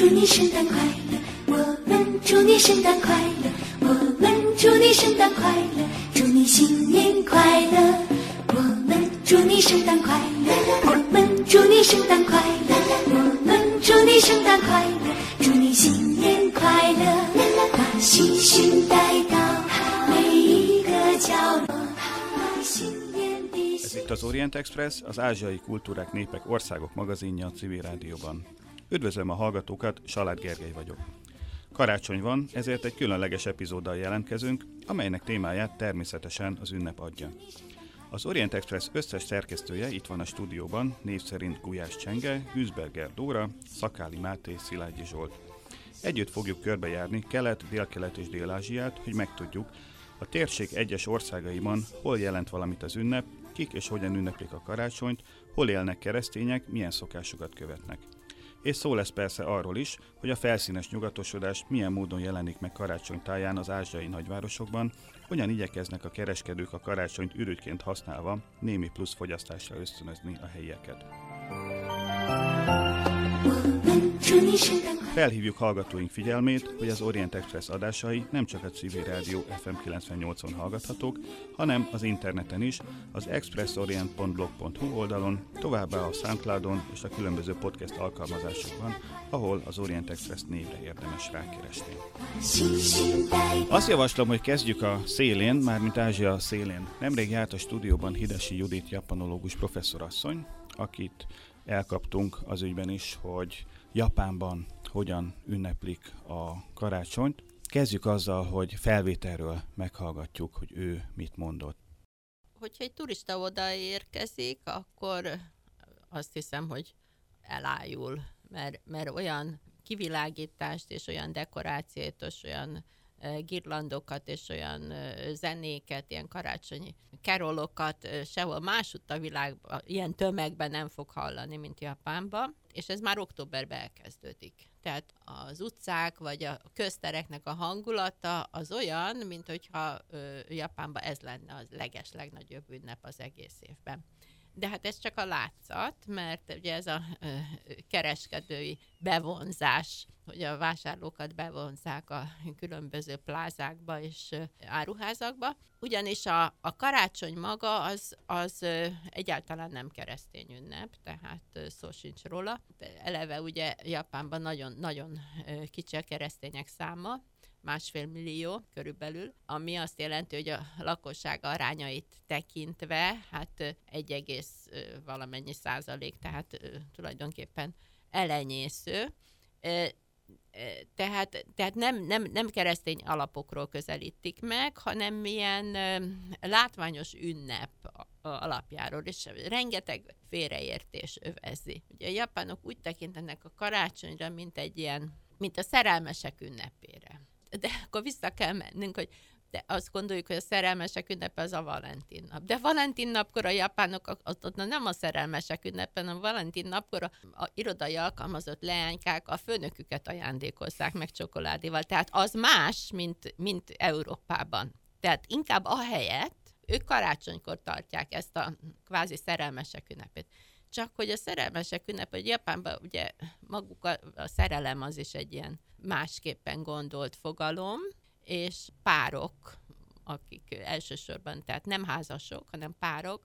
祝你圣诞快乐，我们祝你圣诞快乐，我们祝你圣诞快乐，祝你新年快乐，我们祝你圣诞快乐，我们祝你圣诞快乐，我们祝你圣诞快乐，祝你新年快乐，把喜讯带到每一个角落，把新年的 Ez itt az Orient Express, az Ázsiai Kultúrák, Népek, Országok magazinja a civil rádióban. Üdvözlöm a hallgatókat, Salád Gergely vagyok. Karácsony van, ezért egy különleges epizóddal jelentkezünk, amelynek témáját természetesen az ünnep adja. Az Orient Express összes szerkesztője itt van a stúdióban, név szerint Gulyás Csenge, Hűzberger Dóra, Szakáli Máté, Szilágyi Zsolt. Együtt fogjuk körbejárni Kelet, Dél-Kelet és Dél-Ázsiát, hogy megtudjuk, a térség egyes országaiban hol jelent valamit az ünnep, kik és hogyan ünneplik a karácsonyt, hol élnek keresztények, milyen szokásokat követnek és szó lesz persze arról is, hogy a felszínes nyugatosodás milyen módon jelenik meg karácsony táján az ázsiai nagyvárosokban, hogyan igyekeznek a kereskedők a karácsonyt ürügyként használva némi plusz fogyasztásra ösztönözni a helyieket. Música Felhívjuk hallgatóink figyelmét, hogy az Orient Express adásai nem csak a civil rádió FM 98-on hallgathatók, hanem az interneten is, az expressorient.blog.hu oldalon, továbbá a Soundcloudon és a különböző podcast alkalmazásokban, ahol az Orient Express névre érdemes rákeresni. Azt javaslom, hogy kezdjük a szélén, mármint Ázsia szélén. Nemrég járt a stúdióban Hidesi Judit japanológus professzorasszony, akit elkaptunk az ügyben is, hogy Japánban hogyan ünneplik a karácsonyt. Kezdjük azzal, hogy felvételről meghallgatjuk, hogy ő mit mondott. hogyha egy turista oda érkezik, akkor azt hiszem, hogy elájul, mert, mert olyan kivilágítást és olyan dekorációt, és olyan girlandokat és olyan zenéket, ilyen karácsonyi kerolokat eh, sehol másutt a világban, ilyen tömegben nem fog hallani, mint Japánban, és ez már októberben elkezdődik. Tehát az utcák vagy a köztereknek a hangulata az olyan, mint hogyha Japánban ez lenne az leges legnagyobb ünnep az egész évben. De hát ez csak a látszat, mert ugye ez a kereskedői bevonzás, hogy a vásárlókat bevonzák a különböző plázákba és áruházakba. Ugyanis a, a karácsony maga az, az egyáltalán nem keresztény ünnep, tehát szó sincs róla. Eleve ugye Japánban nagyon, nagyon kicsi a keresztények száma, másfél millió körülbelül, ami azt jelenti, hogy a lakosság arányait tekintve, hát egy egész valamennyi százalék, tehát tulajdonképpen elenyésző. Tehát, tehát nem, nem, nem keresztény alapokról közelítik meg, hanem milyen ö, látványos ünnep alapjáról, és rengeteg félreértés övezi. Ugye a japánok úgy tekintenek a karácsonyra, mint egy ilyen, mint a szerelmesek ünnepére. De akkor vissza kell mennünk, hogy de azt gondoljuk, hogy a szerelmesek ünnepe az a Valentin nap. De Valentin napkor a japánok ott, ott nem a szerelmesek ünnepen, hanem a Valentin napkor a, a irodai alkalmazott leánykák a főnöküket ajándékozzák meg csokoládéval. Tehát az más, mint, mint Európában. Tehát inkább a helyett ők karácsonykor tartják ezt a kvázi szerelmesek ünnepét. Csak hogy a szerelmesek ünnep, hogy Japánban ugye maguk a, a szerelem az is egy ilyen másképpen gondolt fogalom, és párok, akik elsősorban, tehát nem házasok, hanem párok,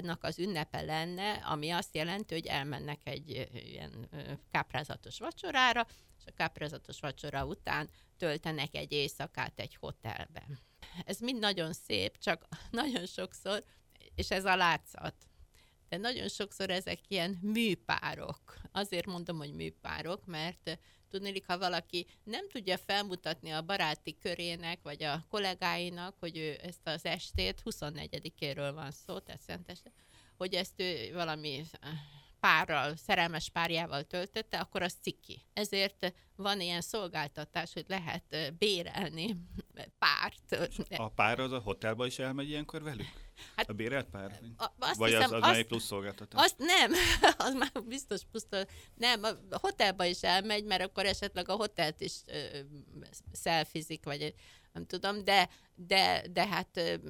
nak az ünnepe lenne, ami azt jelenti, hogy elmennek egy ilyen káprázatos vacsorára, és a káprázatos vacsora után töltenek egy éjszakát egy hotelben. Ez mind nagyon szép, csak nagyon sokszor, és ez a látszat, de nagyon sokszor ezek ilyen műpárok. Azért mondom, hogy műpárok, mert tudnélik, ha valaki nem tudja felmutatni a baráti körének, vagy a kollégáinak, hogy ő ezt az estét, 24-éről van szó, tehát szenteste, hogy ezt ő valami eh, párral, szerelmes párjával töltötte, akkor az ciki. Ezért van ilyen szolgáltatás, hogy lehet eh, bérelni párt. A pár az a hotelba is elmegy ilyenkor velük? Hát- a bérelt pár? A- azt Vagy az, hiszem, az azt- már egy plusz szolgáltatás? Azt nem, az már biztos puszta. Nem, a hotelba is elmegy, mert akkor esetleg a hotelt is ö, szelfizik, vagy nem tudom, de, de, de hát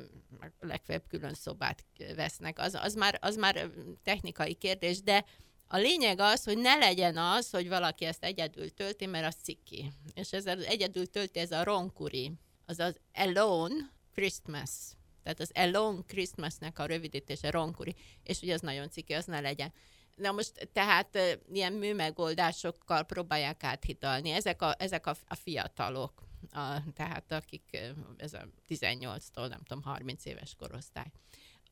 legfeljebb külön szobát vesznek. Az, az, már, az már technikai kérdés, de a lényeg az, hogy ne legyen az, hogy valaki ezt egyedül tölti, mert az ciki. És ez az egyedül tölti, ez a ronkuri, az az alone Christmas. Tehát az alone Christmasnek a rövidítése ronkuri. És ugye ez nagyon ciki, az ne legyen. Na most tehát ilyen műmegoldásokkal próbálják áthidalni. Ezek a, ezek a, a fiatalok, a, tehát akik ez a 18-tól, nem tudom, 30 éves korosztály.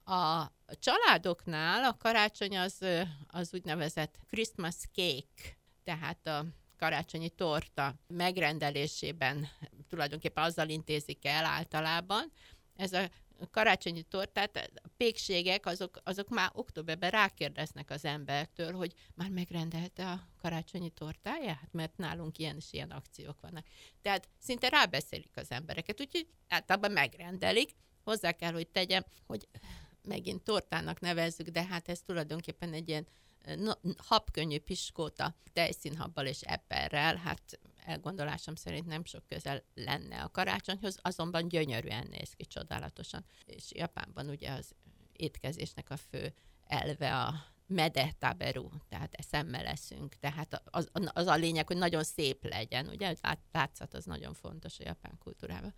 A családoknál a karácsony az, az úgynevezett Christmas cake, tehát a karácsonyi torta megrendelésében tulajdonképpen azzal intézik el általában. Ez a karácsonyi tortát, a pékségek azok, azok már októberben rákérdeznek az embertől, hogy már megrendelte a karácsonyi tortáját, mert nálunk ilyen és ilyen akciók vannak. Tehát szinte rábeszélik az embereket, úgyhogy általában megrendelik. Hozzá kell, hogy tegyem, hogy megint tortának nevezzük, de hát ez tulajdonképpen egy ilyen no, habkönnyű piskóta tejszínhabbal és eperrel, hát elgondolásom szerint nem sok közel lenne a karácsonyhoz, azonban gyönyörűen néz ki, csodálatosan. És Japánban ugye az étkezésnek a fő elve a mede taberu, tehát eszemmel leszünk. Tehát az, az a lényeg, hogy nagyon szép legyen, ugye, lát, látszat az nagyon fontos a japán kultúrában.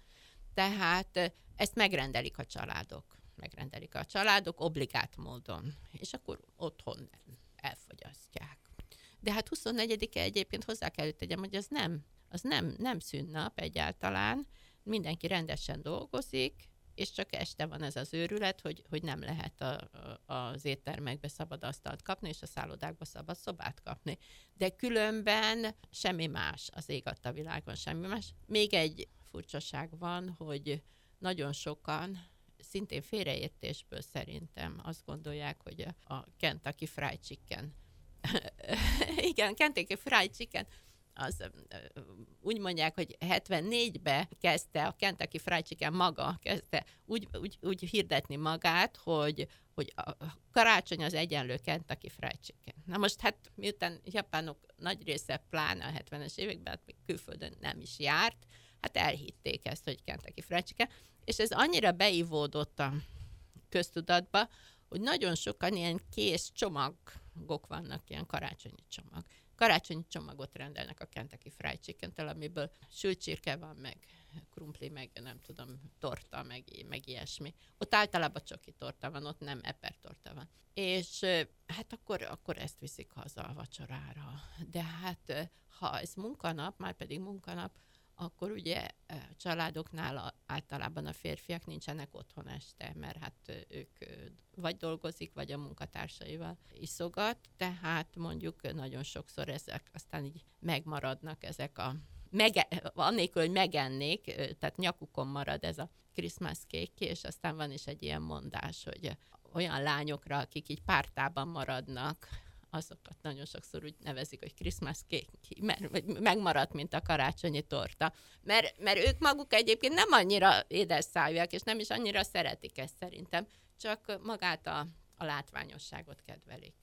Tehát ezt megrendelik a családok megrendelik a családok obligát módon, és akkor otthon elfogyasztják. De hát 24-e egyébként hozzá kell tegyem, hogy az nem, az nem, nem szünnap egyáltalán, mindenki rendesen dolgozik, és csak este van ez az őrület, hogy, hogy nem lehet a, a, az éttermekbe szabad asztalt kapni, és a szállodákba szabad szobát kapni. De különben semmi más az ég a világon, semmi más. Még egy furcsaság van, hogy nagyon sokan szintén félreértésből szerintem azt gondolják, hogy a Kentucky Fried Chicken igen, Kentucky Fried Chicken az úgy mondják, hogy 74-be kezdte a Kentucky Fried Chicken maga, kezdte úgy, úgy, úgy hirdetni magát, hogy, hogy a karácsony az egyenlő Kentucky Fried Chicken. Na most hát miután japánok nagy része pláne a 70-es években, hát még külföldön nem is járt, hát elhitték ezt, hogy Kentucky Fried Chicken, és ez annyira beivódott a köztudatba, hogy nagyon sokan ilyen kész csomagok vannak, ilyen karácsonyi csomag. Karácsonyi csomagot rendelnek a Kentucky Fried chicken amiből sült csirke van, meg krumpli, meg nem tudom, torta, meg, meg ilyesmi. Ott általában csoki torta van, ott nem eper torta van. És hát akkor, akkor ezt viszik haza a vacsorára. De hát ha ez munkanap, már pedig munkanap, akkor ugye családoknál általában a férfiak nincsenek otthon este, mert hát ők vagy dolgozik, vagy a munkatársaival iszogat, tehát mondjuk nagyon sokszor ezek aztán így megmaradnak ezek a mege, annélkül, hogy megennék, tehát nyakukon marad ez a Christmas cake, és aztán van is egy ilyen mondás, hogy olyan lányokra, akik így pártában maradnak, azokat nagyon sokszor úgy nevezik, hogy Christmas cake, mert megmaradt, mint a karácsonyi torta. Mert, mert ők maguk egyébként nem annyira édes szájúak, és nem is annyira szeretik ezt szerintem, csak magát a, a látványosságot kedvelik.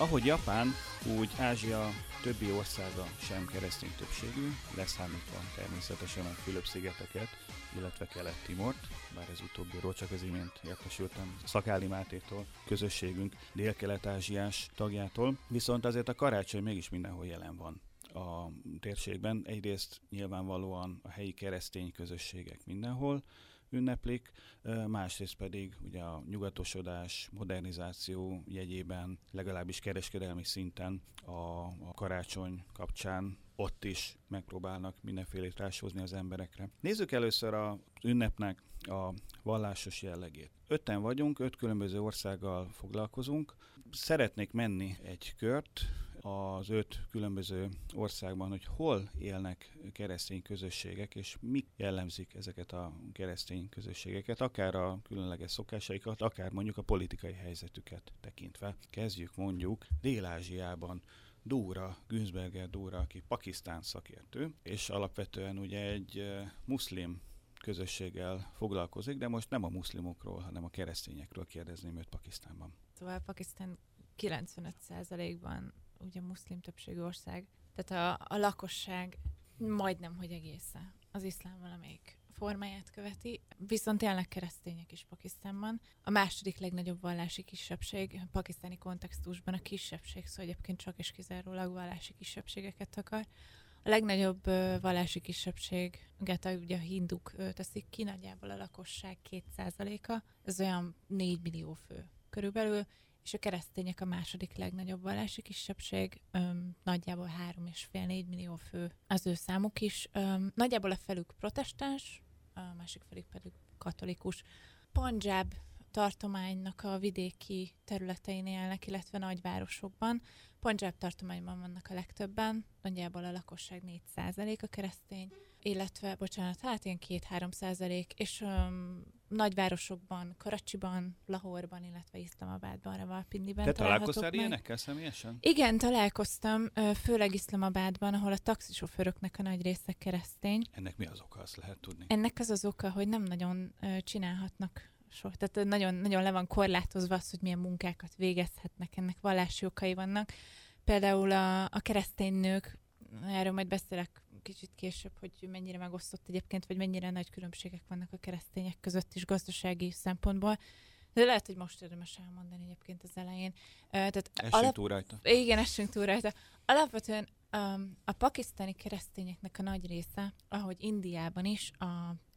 Ahogy Japán, úgy Ázsia többi országa sem keresztény többségű, leszámítva természetesen a Fülöp-szigeteket, illetve Kelet-Timort, bár ez utóbbiról csak az imént értesültem Szakáli Mátétól, közösségünk dél-kelet-ázsiás tagjától, viszont azért a karácsony mégis mindenhol jelen van a térségben. Egyrészt nyilvánvalóan a helyi keresztény közösségek mindenhol, ünneplik, másrészt pedig ugye a nyugatosodás, modernizáció jegyében, legalábbis kereskedelmi szinten a, a karácsony kapcsán ott is megpróbálnak mindenfélét ráshozni az emberekre. Nézzük először az ünnepnek a vallásos jellegét. Ötten vagyunk, öt különböző országgal foglalkozunk. Szeretnék menni egy kört, az öt különböző országban, hogy hol élnek keresztény közösségek, és mi jellemzik ezeket a keresztény közösségeket, akár a különleges szokásaikat, akár mondjuk a politikai helyzetüket tekintve. Kezdjük mondjuk Dél-Ázsiában. Dóra, Günzberger Dóra, aki Pakisztán szakértő, és alapvetően ugye egy muszlim közösséggel foglalkozik, de most nem a muszlimokról, hanem a keresztényekről kérdezném őt Pakisztánban. Szóval Pakisztán 95%-ban ugye muszlim többségű ország, tehát a, a lakosság majdnem, hogy egészen az iszlám valamelyik formáját követi, viszont tényleg keresztények is Pakisztánban. A második legnagyobb vallási kisebbség, pakisztáni kontextusban a kisebbség, szóval egyébként csak és kizárólag vallási kisebbségeket akar. A legnagyobb vallási kisebbséget ugye a hinduk teszik ki, nagyjából a lakosság 2%-a, ez olyan 4 millió fő körülbelül, és a keresztények a második legnagyobb vallási kisebbség, öm, nagyjából 3,5-4 millió fő az ő számuk is. Öm, nagyjából a felük protestáns, a másik felük pedig katolikus. Punjab tartománynak a vidéki területein élnek, illetve nagyvárosokban. Punjab tartományban vannak a legtöbben, nagyjából a lakosság 4% a keresztény, illetve, bocsánat, hát ilyen 2-3 százalék, és um, nagyvárosokban, Karacsiban, Lahorban, illetve Iszlamabadban, Ravalpindiben Te találkoztál ilyenekkel személyesen? Igen, találkoztam, főleg Iszlamabadban, ahol a taxisofőröknek a nagy része keresztény. Ennek mi az oka, azt lehet tudni? Ennek az az oka, hogy nem nagyon csinálhatnak sok, tehát nagyon, nagyon le van korlátozva az, hogy milyen munkákat végezhetnek, ennek vallási okai vannak. Például a, a keresztény nők, erről majd beszélek kicsit később, hogy mennyire megosztott egyébként, vagy mennyire nagy különbségek vannak a keresztények között is gazdasági szempontból. De lehet, hogy most érdemes elmondani egyébként az elején. Tehát essünk alap... túl rajta. Igen, essünk túl rajta. Alapvetően um, a pakisztáni keresztényeknek a nagy része, ahogy Indiában is, a,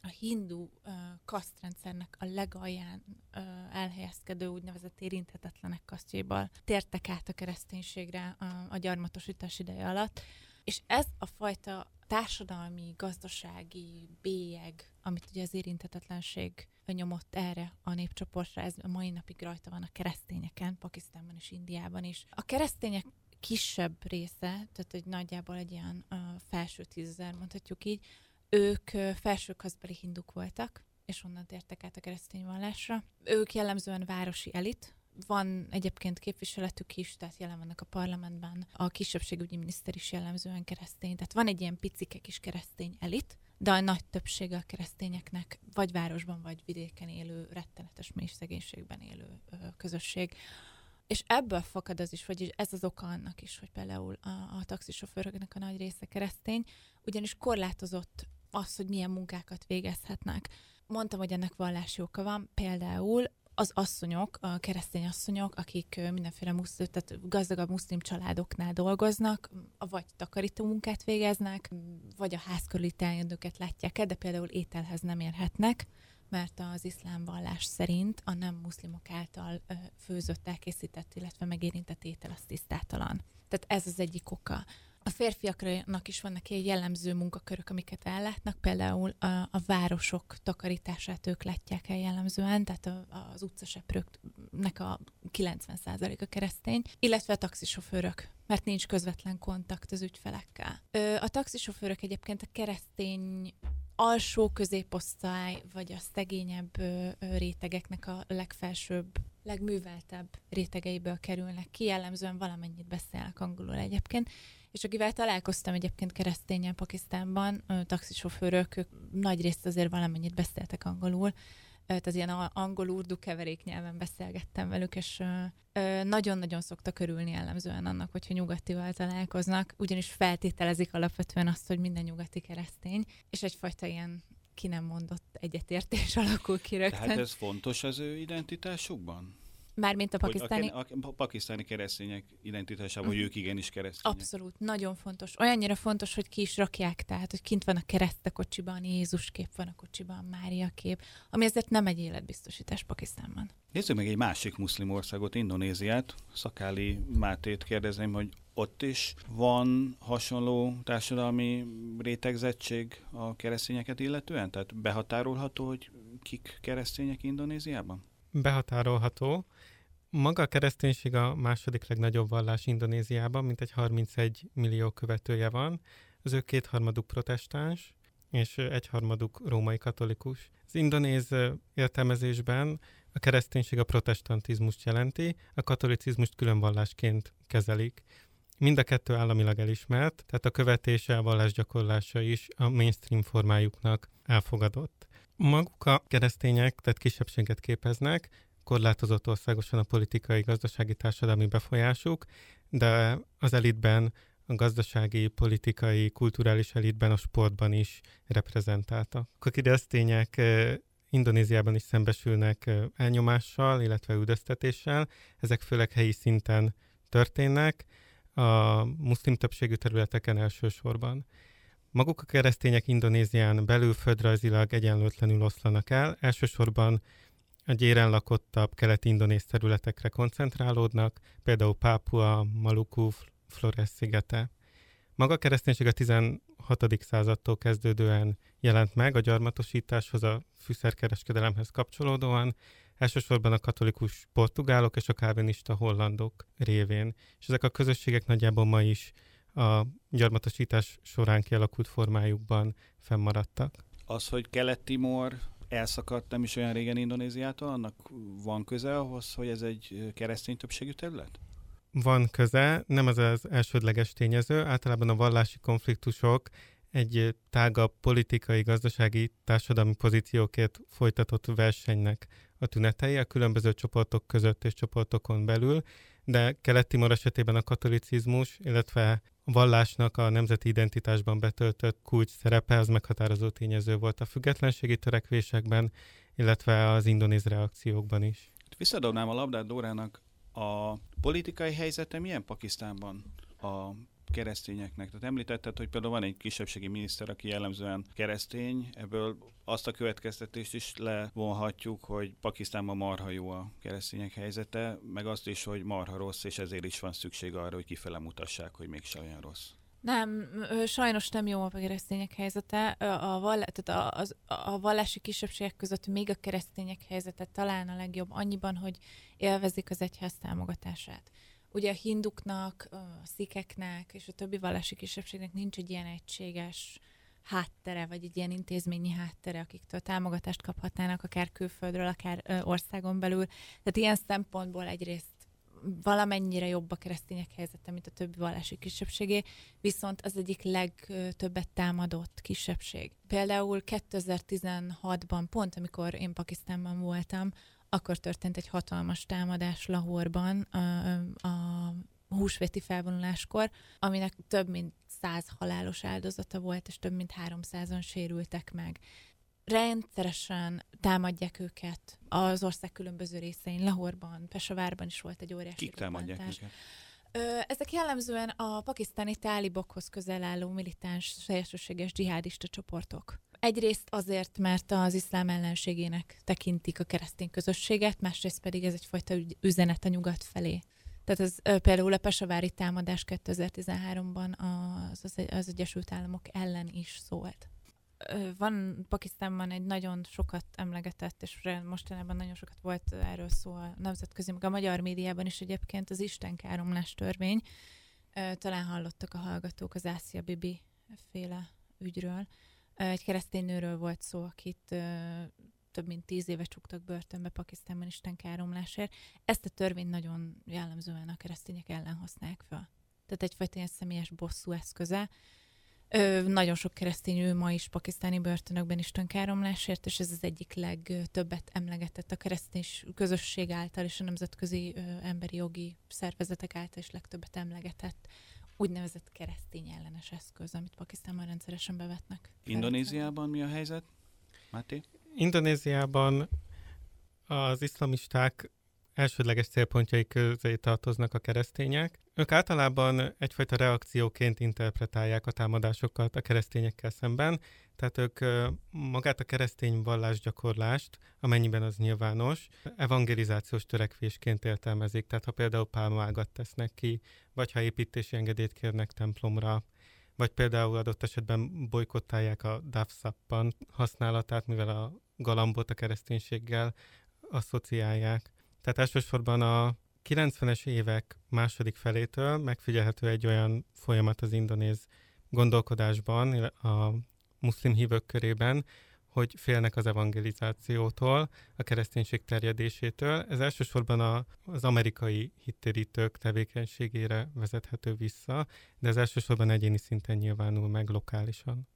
a hindu uh, kasztrendszernek a legalján uh, elhelyezkedő úgynevezett érinthetetlenek kasztjéból tértek át a kereszténységre a, a gyarmatosítás ideje alatt. És ez a fajta társadalmi, gazdasági bélyeg, amit ugye az érintetetlenség nyomott erre a népcsoportra, ez a mai napig rajta van a keresztényeken, Pakisztánban és Indiában is. A keresztények kisebb része, tehát egy nagyjából egy ilyen uh, felső tízezer, mondhatjuk így, ők uh, felsőkaszbeli hinduk voltak, és onnan tértek át a keresztény vallásra. Ők jellemzően városi elit, van egyébként képviseletük is, tehát jelen vannak a parlamentben, a kisebbségügyi miniszter is jellemzően keresztény, tehát van egy ilyen picike kis keresztény elit, de a nagy többsége a keresztényeknek vagy városban, vagy vidéken élő, rettenetes mély szegénységben élő ö, közösség. És ebből fakad az is, hogy ez az oka annak is, hogy például a, a taxisofőröknek a nagy része keresztény, ugyanis korlátozott az, hogy milyen munkákat végezhetnek. Mondtam, hogy ennek vallási oka van, például az asszonyok, a keresztény asszonyok, akik mindenféle muszlim, tehát gazdagabb muszlim családoknál dolgoznak, vagy takarító munkát végeznek, vagy a ház körüli látják de például ételhez nem érhetnek, mert az iszlám vallás szerint a nem muszlimok által főzött, elkészített, illetve megérintett étel az tisztátalan. Tehát ez az egyik oka. A férfiaknak is vannak egy jellemző munkakörök, amiket ellátnak, például a, a városok takarítását ők látják el jellemzően, tehát a, az utcaseprőknek a 90%-a keresztény, illetve a taxisofőrök, mert nincs közvetlen kontakt az ügyfelekkel. A taxisofőrök egyébként a keresztény alsó középosztály, vagy a szegényebb rétegeknek a legfelsőbb, legműveltebb rétegeiből kerülnek ki, jellemzően valamennyit beszélnek angolul egyébként, és akivel találkoztam egyébként keresztényen Pakisztánban, taxisofőrök, ők nagy részt azért valamennyit beszéltek angolul, tehát ilyen angol-urdu keverék nyelven beszélgettem velük, és nagyon-nagyon szoktak örülni jellemzően annak, hogyha nyugatival találkoznak, ugyanis feltételezik alapvetően azt, hogy minden nyugati keresztény, és egyfajta ilyen ki nem mondott egyetértés alakul ki rögtön. Tehát ez fontos az ő identitásukban? Mármint a pakisztáni... a, a, a pakisztáni keresztények identitásában, uh-huh. hogy ők igenis keresztények. Abszolút, nagyon fontos. Olyannyira fontos, hogy ki is rakják, tehát, hogy kint van a kereszt a kocsiban, Jézus kép van a kocsiban, Mária kép, ami ezért nem egy életbiztosítás Pakisztánban. Nézzük meg egy másik muszlim országot, Indonéziát. Szakáli Mátét kérdezném, hogy ott is van hasonló társadalmi rétegzettség a keresztényeket illetően? Tehát behatárolható, hogy kik keresztények Indonéziában? Behatárolható. Maga a kereszténység a második legnagyobb vallás Indonéziában, mint egy 31 millió követője van. Az ő kétharmaduk protestáns, és egyharmaduk római katolikus. Az indonéz értelmezésben a kereszténység a protestantizmust jelenti, a katolicizmust külön vallásként kezelik. Mind a kettő államilag elismert, tehát a követése, a vallás gyakorlása is a mainstream formájuknak elfogadott. Maguk a keresztények, tehát kisebbséget képeznek, korlátozott országosan a politikai, gazdasági, társadalmi befolyásuk, de az elitben, a gazdasági, politikai, kulturális elitben, a sportban is reprezentáltak. A keresztények Indonéziában is szembesülnek elnyomással, illetve üldöztetéssel. Ezek főleg helyi szinten történnek, a muszlim többségű területeken elsősorban. Maguk a keresztények Indonézián belül földrajzilag egyenlőtlenül oszlanak el, elsősorban a gyéren lakottabb keleti-indonéz területekre koncentrálódnak, például Pápua, Maluku, Flores szigete. Maga a kereszténység a 16. századtól kezdődően jelent meg a gyarmatosításhoz, a fűszerkereskedelemhez kapcsolódóan, elsősorban a katolikus portugálok és a kávinista hollandok révén. És ezek a közösségek nagyjából ma is a gyarmatosítás során kialakult formájukban fennmaradtak. Az, hogy Kelet-Timor elszakadt nem is olyan régen Indonéziától, annak van köze ahhoz, hogy ez egy keresztény többségű terület? Van köze, nem az az elsődleges tényező. Általában a vallási konfliktusok egy tágabb politikai, gazdasági, társadalmi pozíciókért folytatott versenynek a tünetei a különböző csoportok között és csoportokon belül, de Kelet-Timor esetében a katolicizmus, illetve vallásnak a nemzeti identitásban betöltött kulcs szerepe az meghatározó tényező volt a függetlenségi törekvésekben, illetve az indonéz reakciókban is. Visszadobnám a labdát Dórának. A politikai helyzete milyen Pakisztánban? A keresztényeknek. Tehát említetted, hogy például van egy kisebbségi miniszter, aki jellemzően keresztény, ebből azt a következtetést is levonhatjuk, hogy Pakisztánban marha jó a keresztények helyzete, meg azt is, hogy marha rossz, és ezért is van szükség arra, hogy kifele mutassák, hogy mégse olyan rossz. Nem, sajnos nem jó a keresztények helyzete. A, vall- tehát a, az, a vallási kisebbségek között még a keresztények helyzete talán a legjobb annyiban, hogy élvezik az egyház támogatását. Ugye a hinduknak, a szikeknek és a többi vallási kisebbségnek nincs egy ilyen egységes háttere, vagy egy ilyen intézményi háttere, akiktől támogatást kaphatnának, akár külföldről, akár ö, országon belül. Tehát ilyen szempontból egyrészt valamennyire jobb a keresztények helyzete, mint a többi vallási kisebbségé, viszont az egyik legtöbbet támadott kisebbség. Például 2016-ban, pont amikor én Pakisztánban voltam, akkor történt egy hatalmas támadás Lahorban a, a húsvéti felvonuláskor, aminek több mint száz halálos áldozata volt, és több mint 300-an sérültek meg. Rendszeresen támadják őket az ország különböző részein, Lahorban, Pesavárban is volt egy óriási Kik támadják őket? Ezek jellemzően a pakisztáni tálibokhoz közel álló militáns, szélsőséges dzsihádista csoportok. Egyrészt azért, mert az iszlám ellenségének tekintik a keresztény közösséget, másrészt pedig ez egyfajta üzenet a nyugat felé. Tehát ez például a Pesavári támadás 2013-ban az, az, az Egyesült Államok ellen is szólt. Van Pakisztánban egy nagyon sokat emlegetett, és mostanában nagyon sokat volt erről szó a nemzetközi, meg a magyar médiában is egyébként az istenkáromlás törvény. Talán hallottak a hallgatók az Ásia Bibi féle ügyről egy keresztény nőről volt szó, akit több mint tíz éve csuktak börtönbe Pakisztánban istenkáromlásért. Ezt a törvényt nagyon jellemzően a keresztények ellen használják fel. Tehát egyfajta ilyen személyes bosszú eszköze. Ö, nagyon sok keresztény ő ma is pakisztáni börtönökben is tönkáromlásért, és ez az egyik legtöbbet emlegetett a keresztény közösség által és a nemzetközi ö, emberi jogi szervezetek által is legtöbbet emlegetett úgynevezett keresztény ellenes eszköz, amit Pakisztánban rendszeresen bevetnek. Indonéziában mi a helyzet? Máté? Indonéziában az iszlamisták elsődleges célpontjai közé tartoznak a keresztények. Ők általában egyfajta reakcióként interpretálják a támadásokat a keresztényekkel szemben, tehát ők magát a keresztény vallásgyakorlást, amennyiben az nyilvános, evangelizációs törekvésként értelmezik. Tehát ha például pálmágat tesznek ki, vagy ha építési engedélyt kérnek templomra, vagy például adott esetben bolykottálják a dávszappan használatát, mivel a galambot a kereszténységgel asszociálják. Tehát elsősorban a 90-es évek második felétől megfigyelhető egy olyan folyamat az indonéz gondolkodásban, a muszlim hívők körében, hogy félnek az evangelizációtól, a kereszténység terjedésétől. Ez elsősorban a, az amerikai hittérítők tevékenységére vezethető vissza, de ez elsősorban egyéni szinten nyilvánul meg lokálisan.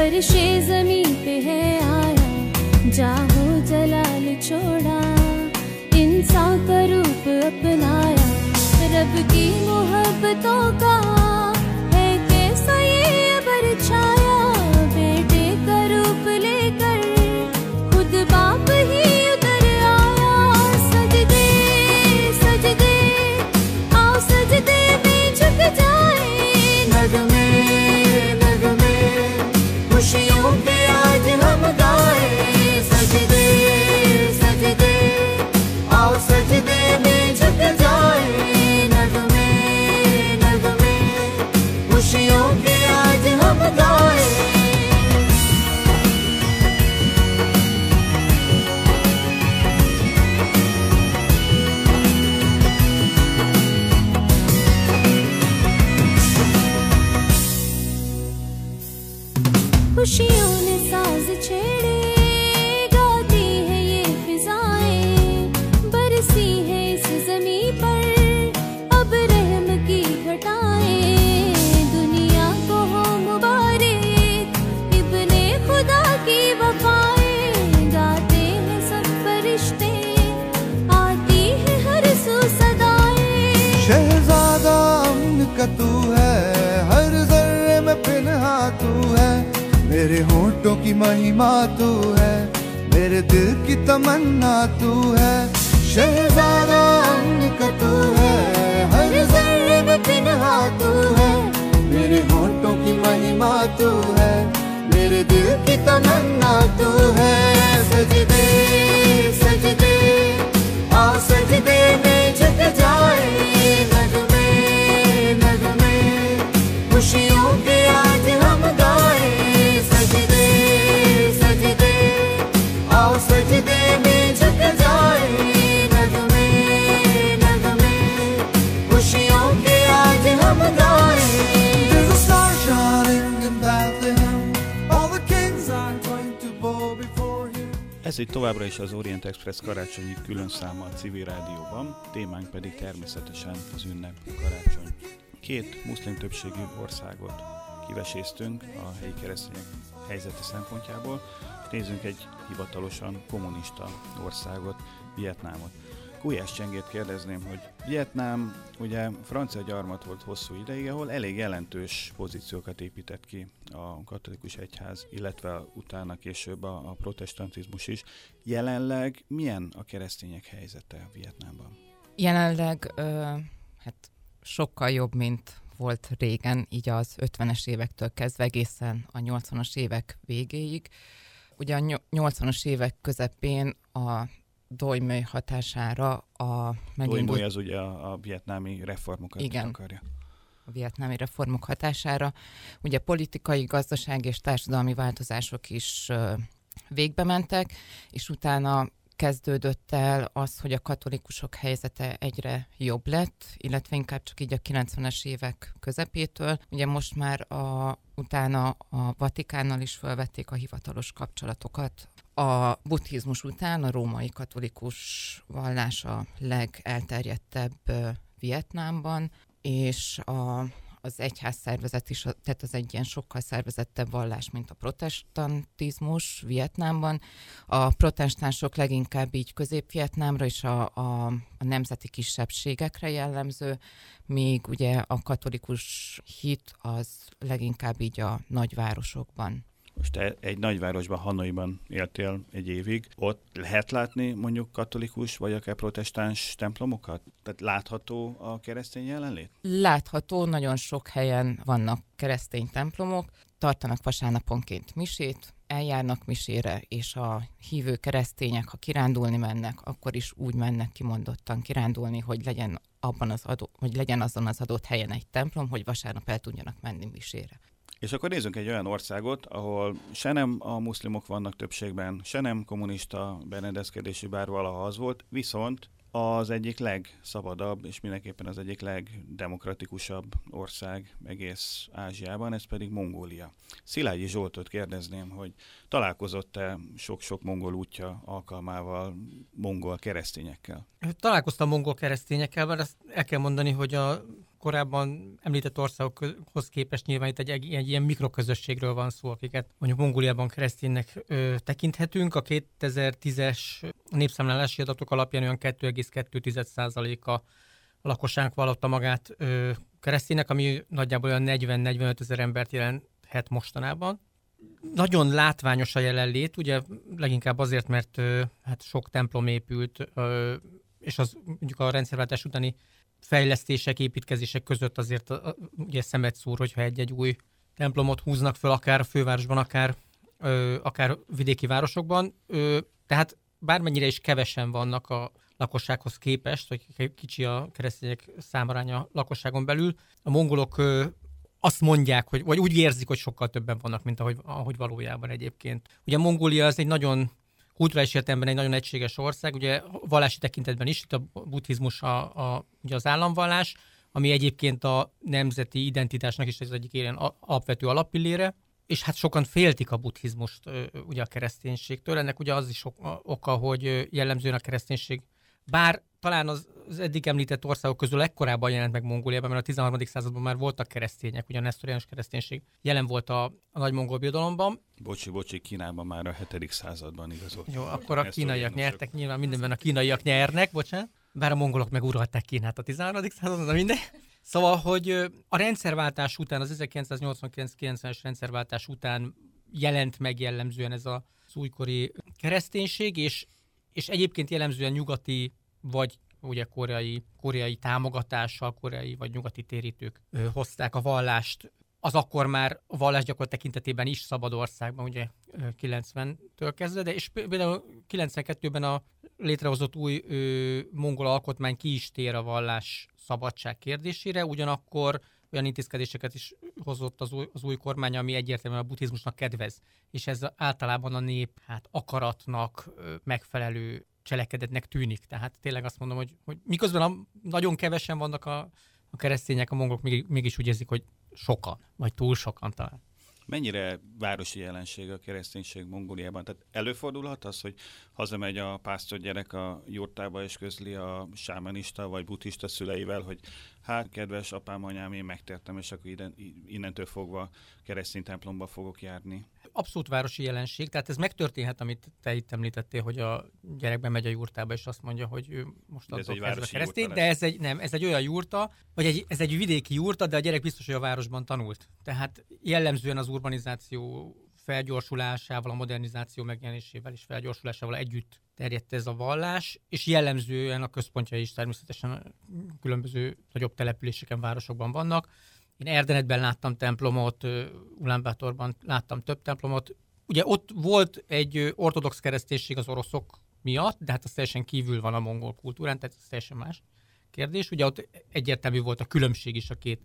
फर्शे जमी पे है आया। जाहो जलाल छोड़ा। इंसान का रूप अपनाया। रब की मोहब्बतों का she Express karácsonyi külön száma a civil rádióban, témánk pedig természetesen az ünnep karácsony. Két muszlim többségű országot kiveséztünk a helyi keresztények helyzete szempontjából, nézzünk egy hivatalosan kommunista országot, Vietnámot. Gulyás Csengét kérdezném, hogy Vietnám ugye francia gyarmat volt hosszú ideig, ahol elég jelentős pozíciókat épített ki a katolikus egyház, illetve utána később a, a protestantizmus is. Jelenleg milyen a keresztények helyzete Vietnámban? Jelenleg ö, hát sokkal jobb, mint volt régen, így az 50-es évektől kezdve egészen a 80-as évek végéig. Ugye a 80-as évek közepén a Dojmöly hatására a megindult Dojmoly az ugye a, a vietnámi reformokat Igen. akarja. a vietnámi reformok hatására. Ugye politikai, gazdasági és társadalmi változások is ö, végbe mentek, és utána kezdődött el az, hogy a katolikusok helyzete egyre jobb lett, illetve inkább csak így a 90-es évek közepétől. Ugye most már a, utána a Vatikánnal is felvették a hivatalos kapcsolatokat. A buddhizmus után a római katolikus vallás a legelterjedtebb Vietnámban, és a az egyház szervezet is, tehát az egy ilyen sokkal szervezettebb vallás, mint a protestantizmus Vietnámban. A protestánsok leginkább így közép-vietnámra és a, a, a nemzeti kisebbségekre jellemző, míg ugye a katolikus hit az leginkább így a nagyvárosokban most te egy nagyvárosban, Hanoiban éltél egy évig, ott lehet látni mondjuk katolikus vagy akár protestáns templomokat? Tehát látható a keresztény jelenlét? Látható, nagyon sok helyen vannak keresztény templomok, tartanak vasárnaponként misét, eljárnak misére, és a hívő keresztények, ha kirándulni mennek, akkor is úgy mennek kimondottan kirándulni, hogy legyen, abban az adó, hogy legyen azon az adott helyen egy templom, hogy vasárnap el tudjanak menni misére. És akkor nézzünk egy olyan országot, ahol se nem a muszlimok vannak többségben, se nem kommunista berendezkedésű, bár valaha az volt, viszont az egyik legszabadabb, és mindenképpen az egyik legdemokratikusabb ország egész Ázsiában, ez pedig Mongólia. Szilágyi Zsoltot kérdezném, hogy találkozott-e sok-sok mongol útja alkalmával mongol keresztényekkel? Találkoztam mongol keresztényekkel, mert azt el kell mondani, hogy a korábban említett országokhoz képest nyilván itt egy, egy, egy ilyen mikroközösségről van szó, akiket mondjuk Mongóliában kereszténynek ö, tekinthetünk. A 2010-es népszámlálási adatok alapján olyan 2,2%-a a lakosság vallotta magát ö, kereszténynek, ami nagyjából olyan 40-45 ezer embert jelenthet mostanában. Nagyon látványos a jelenlét, ugye leginkább azért, mert ö, hát sok templom épült, ö, és az mondjuk a rendszerváltás utáni fejlesztések, építkezések között azért a, a, ugye szemet szúr, hogyha egy-egy új templomot húznak föl, akár a fővárosban, akár, ö, akár vidéki városokban. Ö, tehát bármennyire is kevesen vannak a lakossághoz képest, vagy kicsi a keresztények számaránya a lakosságon belül, a mongolok ö, azt mondják, hogy, vagy úgy érzik, hogy sokkal többen vannak, mint ahogy, ahogy valójában egyébként. Ugye Mongólia az egy nagyon kulturális értelemben egy nagyon egységes ország, ugye vallási tekintetben is, itt a buddhizmus a, a, ugye az államvallás, ami egyébként a nemzeti identitásnak is az egyik ilyen alapvető alapillére, és hát sokan féltik a buddhizmust ugye a kereszténységtől. Ennek ugye az is oka, hogy jellemzően a kereszténység, bár talán az, az eddig említett országok közül legkorábban jelent meg Mongóliában, mert a 13. században már voltak keresztények, ugye a nesztoriánus kereszténység jelen volt a, a nagy mongol birodalomban. Bocsi, bocsi, Kínában már a 7. században igazolt. Jó, akkor a kínaiak nyertek, nyilván mindenben a kínaiak nyernek, bocsánat. Bár a mongolok meguralták Kínát a 13. században, de minden. Szóval, hogy a rendszerváltás után, az 1989-90-es rendszerváltás után jelent meg jellemzően ez az újkori kereszténység, és, és egyébként jellemzően nyugati vagy ugye koreai, koreai támogatással, koreai vagy nyugati térítők ö, hozták a vallást. Az akkor már a tekintetében is szabad országban, ugye 90-től kezdve, de és például 92-ben a létrehozott új ö, mongol alkotmány ki is tér a vallás szabadság kérdésére, ugyanakkor olyan intézkedéseket is hozott az új, az új kormány, ami egyértelműen a buddhizmusnak kedvez, és ez általában a nép hát akaratnak megfelelő cselekedetnek tűnik. Tehát tényleg azt mondom, hogy, hogy miközben a, nagyon kevesen vannak a, a keresztények, a mongolok mégis úgy érzik, hogy sokan, vagy túl sokan talán. Mennyire városi jelenség a kereszténység Mongóliában? Tehát előfordulhat az, hogy hazamegy a pásztor gyerek a jurtába és közli a sámanista vagy buddhista szüleivel, hogy hát kedves apám, anyám, én megtértem, és akkor innentől fogva keresztény templomba fogok járni abszolút városi jelenség, tehát ez megtörténhet, amit te itt említettél, hogy a gyerek bemegy a jurtába, és azt mondja, hogy ő most attól kezdve keresztény, de ez egy, nem, ez egy olyan jurta, vagy egy, ez egy vidéki jurta, de a gyerek biztos, hogy a városban tanult. Tehát jellemzően az urbanizáció felgyorsulásával, a modernizáció megjelenésével és felgyorsulásával együtt terjedt ez a vallás, és jellemzően a központja is természetesen különböző nagyobb településeken, városokban vannak. Én Erdenetben láttam templomot, Ulánbátorban láttam több templomot. Ugye ott volt egy ortodox kereszténység az oroszok miatt, de hát az teljesen kívül van a mongol kultúrán, tehát ez teljesen más kérdés. Ugye ott egyértelmű volt a különbség is a két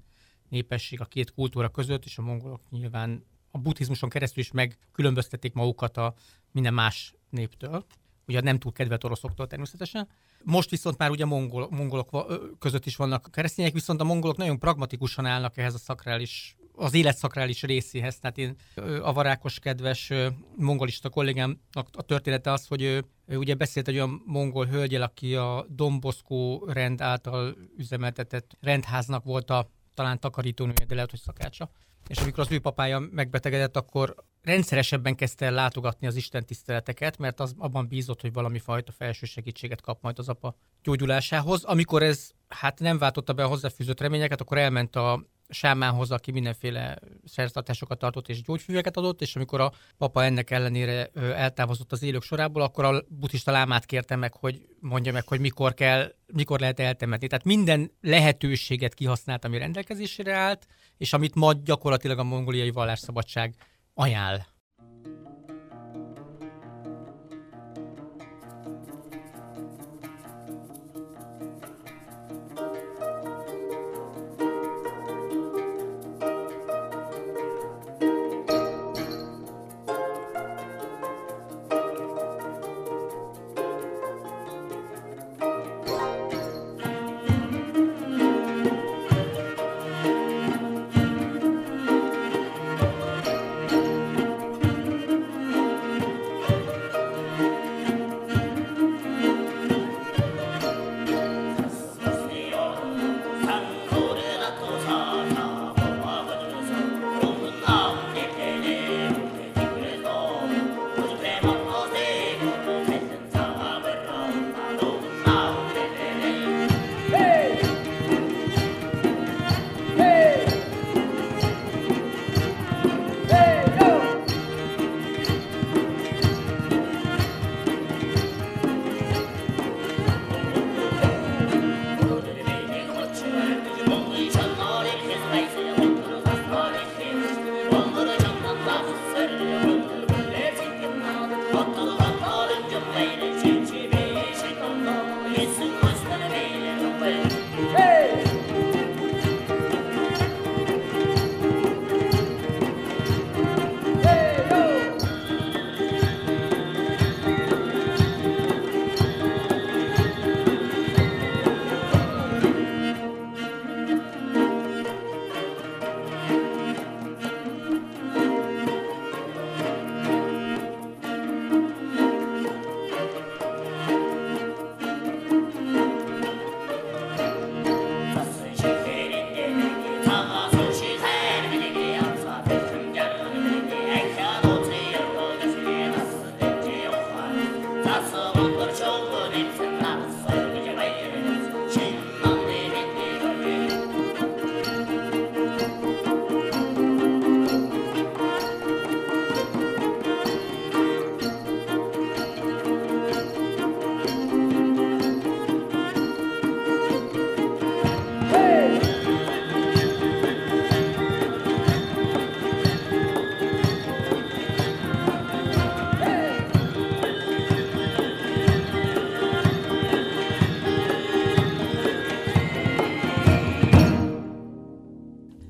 népesség, a két kultúra között, és a mongolok nyilván a buddhizmuson keresztül is megkülönböztették magukat a minden más néptől. ugye nem túl kedvet oroszoktól természetesen. Most viszont már ugye mongol, mongolok között is vannak keresztények, viszont a mongolok nagyon pragmatikusan állnak ehhez a szakrális az élet szakrális részéhez. Tehát én a varákos kedves mongolista kollégámnak a története az, hogy ő, ő ugye beszélt egy olyan mongol hölgyel, aki a Domboszkó rend által üzemeltetett rendháznak volt a talán takarítónője, de lehet, hogy szakácsa. És amikor az ő papája megbetegedett, akkor rendszeresebben kezdte el látogatni az Isten tiszteleteket, mert az abban bízott, hogy valami fajta felső segítséget kap majd az apa gyógyulásához. Amikor ez hát nem váltotta be a hozzáfűzött reményeket, akkor elment a sámánhoz, aki mindenféle szertartásokat tartott és gyógyfüveket adott, és amikor a papa ennek ellenére eltávozott az élők sorából, akkor a buddhista lámát kérte meg, hogy mondja meg, hogy mikor kell, mikor lehet eltemetni. Tehát minden lehetőséget kihasznált, ami rendelkezésére állt, és amit ma gyakorlatilag a mongoliai vallásszabadság ajánl.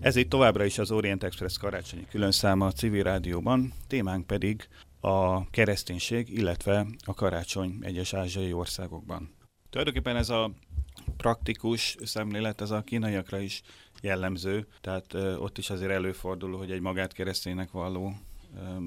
Ez itt továbbra is az Orient Express karácsonyi különszáma a civil rádióban, témánk pedig a kereszténység, illetve a karácsony egyes ázsiai országokban. Tulajdonképpen ez a praktikus szemlélet, ez a kínaiakra is jellemző, tehát ö, ott is azért előfordul, hogy egy magát kereszténynek valló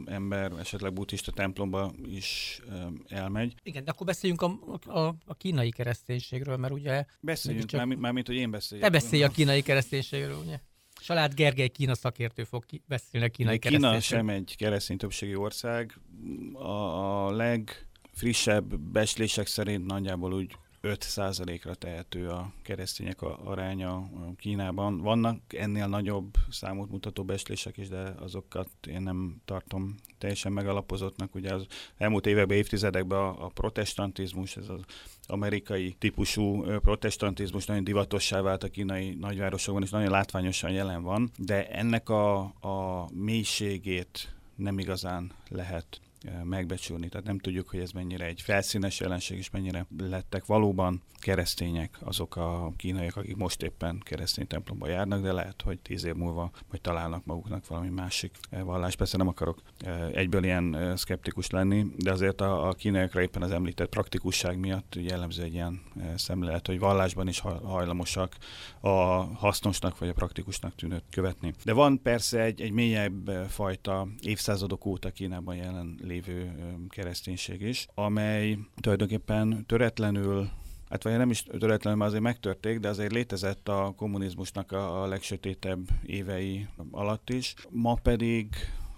ember esetleg buddhista templomba is elmegy. Igen, de akkor beszéljünk a, a, a kínai kereszténységről, mert ugye... Beszéljünk, csak- mármint, mármint, hogy én beszéljek. Te beszélj a kínai kereszténységről, ugye? Salád Gergely Kína szakértő fog ki- beszélni a kínai Kína sem egy keresztény többségi ország. A, a legfrissebb becslések szerint nagyjából úgy 5%-ra tehető a keresztények aránya Kínában. Vannak ennél nagyobb számot mutató becslések is, de azokat én nem tartom teljesen megalapozottnak. Ugye az elmúlt években, évtizedekben a, a protestantizmus, ez az amerikai típusú protestantizmus nagyon divatossá vált a kínai nagyvárosokban, és nagyon látványosan jelen van, de ennek a, a mélységét nem igazán lehet megbecsülni. Tehát nem tudjuk, hogy ez mennyire egy felszínes jelenség, és mennyire lettek valóban keresztények azok a kínaiak, akik most éppen keresztény templomba járnak, de lehet, hogy tíz év múlva majd találnak maguknak valami másik vallás. Persze nem akarok egyből ilyen szkeptikus lenni, de azért a, a kínaiakra éppen az említett praktikusság miatt jellemző egy ilyen szemlélet, hogy vallásban is hajlamosak a hasznosnak vagy a praktikusnak tűnőt követni. De van persze egy, egy mélyebb fajta évszázadok óta Kínában jelen lévő kereszténység is, amely tulajdonképpen töretlenül hát vagy nem is töretlenül, azért megtörték, de azért létezett a kommunizmusnak a, a legsötétebb évei alatt is. Ma pedig,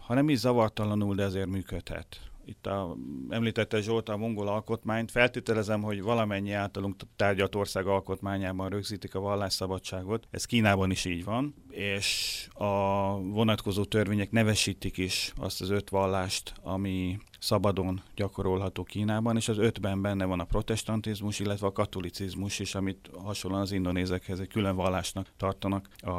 ha nem is zavartalanul, de azért működhet itt a, említette Zsolt a mongol alkotmányt, feltételezem, hogy valamennyi általunk tárgyalt ország alkotmányában rögzítik a vallásszabadságot. Ez Kínában is így van, és a vonatkozó törvények nevesítik is azt az öt vallást, ami szabadon gyakorolható Kínában, és az ötben benne van a protestantizmus, illetve a katolicizmus is, amit hasonlóan az indonézekhez egy külön vallásnak tartanak a,